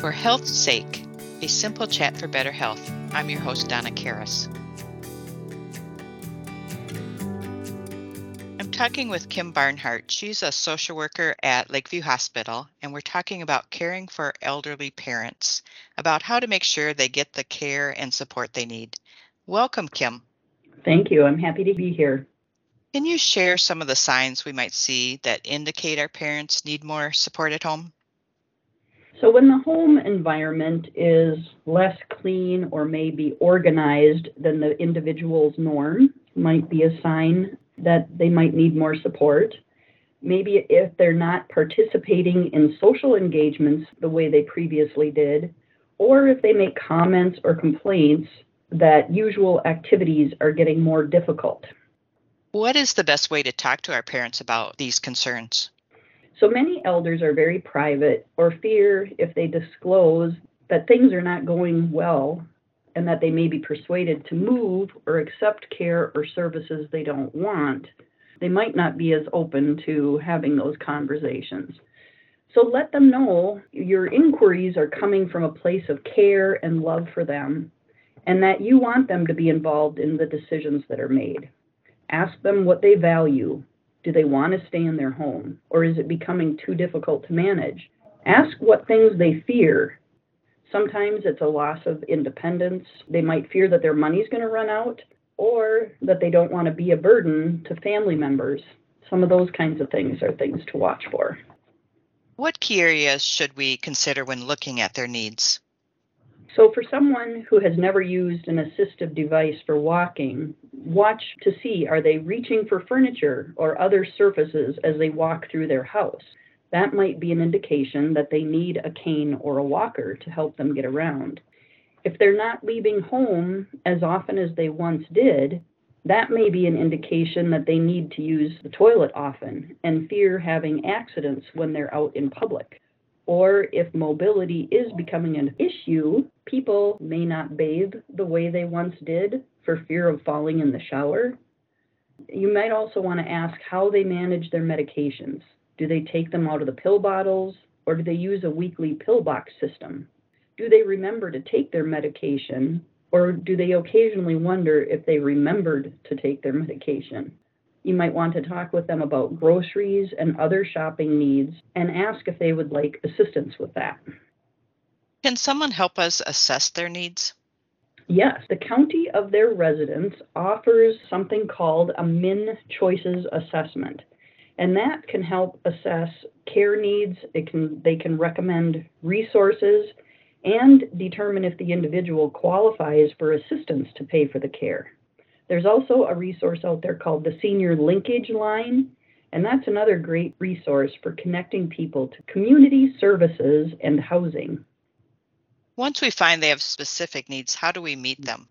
For health's sake, a simple chat for better health. I'm your host, Donna Karas. I'm talking with Kim Barnhart. She's a social worker at Lakeview Hospital, and we're talking about caring for elderly parents, about how to make sure they get the care and support they need. Welcome, Kim. Thank you. I'm happy to be here. Can you share some of the signs we might see that indicate our parents need more support at home? So, when the home environment is less clean or maybe organized than the individual's norm, might be a sign that they might need more support. Maybe if they're not participating in social engagements the way they previously did, or if they make comments or complaints that usual activities are getting more difficult. What is the best way to talk to our parents about these concerns? So many elders are very private or fear if they disclose that things are not going well and that they may be persuaded to move or accept care or services they don't want, they might not be as open to having those conversations. So let them know your inquiries are coming from a place of care and love for them and that you want them to be involved in the decisions that are made. Ask them what they value do they want to stay in their home? Or is it becoming too difficult to manage? Ask what things they fear. Sometimes it's a loss of independence. They might fear that their money's going to run out or that they don't want to be a burden to family members. Some of those kinds of things are things to watch for. What key areas should we consider when looking at their needs? So, for someone who has never used an assistive device for walking, watch to see are they reaching for furniture or other surfaces as they walk through their house. That might be an indication that they need a cane or a walker to help them get around. If they're not leaving home as often as they once did, that may be an indication that they need to use the toilet often and fear having accidents when they're out in public. Or if mobility is becoming an issue, people may not bathe the way they once did for fear of falling in the shower. You might also want to ask how they manage their medications. Do they take them out of the pill bottles or do they use a weekly pill box system? Do they remember to take their medication or do they occasionally wonder if they remembered to take their medication? You might want to talk with them about groceries and other shopping needs and ask if they would like assistance with that. Can someone help us assess their needs? Yes, the county of their residence offers something called a MIN Choices Assessment. And that can help assess care needs. It can they can recommend resources and determine if the individual qualifies for assistance to pay for the care. There's also a resource out there called the Senior Linkage Line, and that's another great resource for connecting people to community services and housing. Once we find they have specific needs, how do we meet them?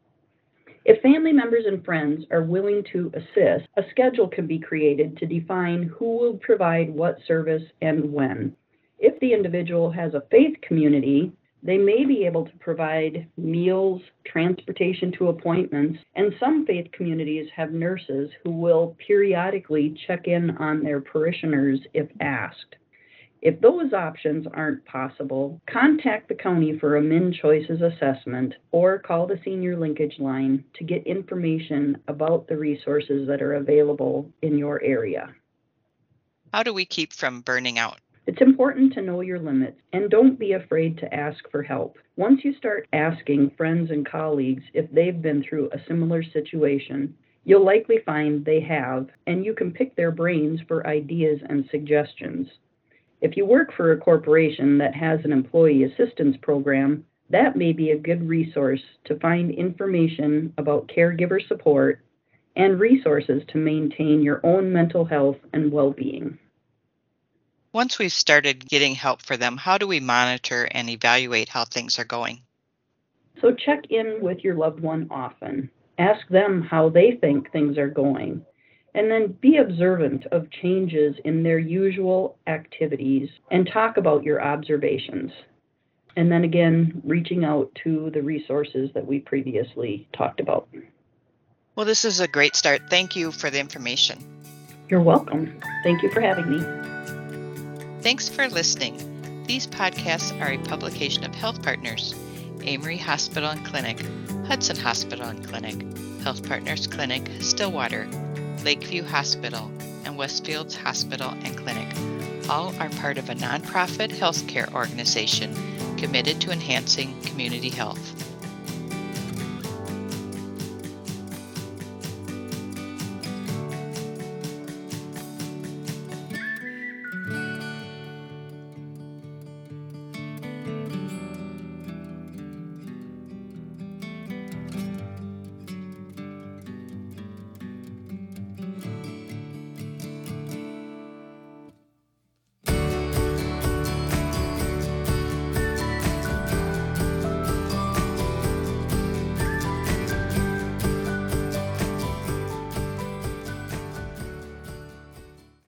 If family members and friends are willing to assist, a schedule can be created to define who will provide what service and when. If the individual has a faith community, they may be able to provide meals, transportation to appointments, and some faith communities have nurses who will periodically check in on their parishioners if asked. If those options aren't possible, contact the county for a MnCHOICES assessment or call the Senior Linkage Line to get information about the resources that are available in your area. How do we keep from burning out? It's important to know your limits and don't be afraid to ask for help. Once you start asking friends and colleagues if they've been through a similar situation, you'll likely find they have, and you can pick their brains for ideas and suggestions. If you work for a corporation that has an employee assistance program, that may be a good resource to find information about caregiver support and resources to maintain your own mental health and well being. Once we've started getting help for them, how do we monitor and evaluate how things are going? So check in with your loved one often. Ask them how they think things are going. And then be observant of changes in their usual activities and talk about your observations. And then again, reaching out to the resources that we previously talked about. Well, this is a great start. Thank you for the information. You're welcome. Thank you for having me. Thanks for listening. These podcasts are a publication of Health Partners, Amery Hospital and Clinic, Hudson Hospital and Clinic, Health Partners Clinic, Stillwater, Lakeview Hospital, and Westfields Hospital and Clinic. All are part of a nonprofit healthcare organization committed to enhancing community health.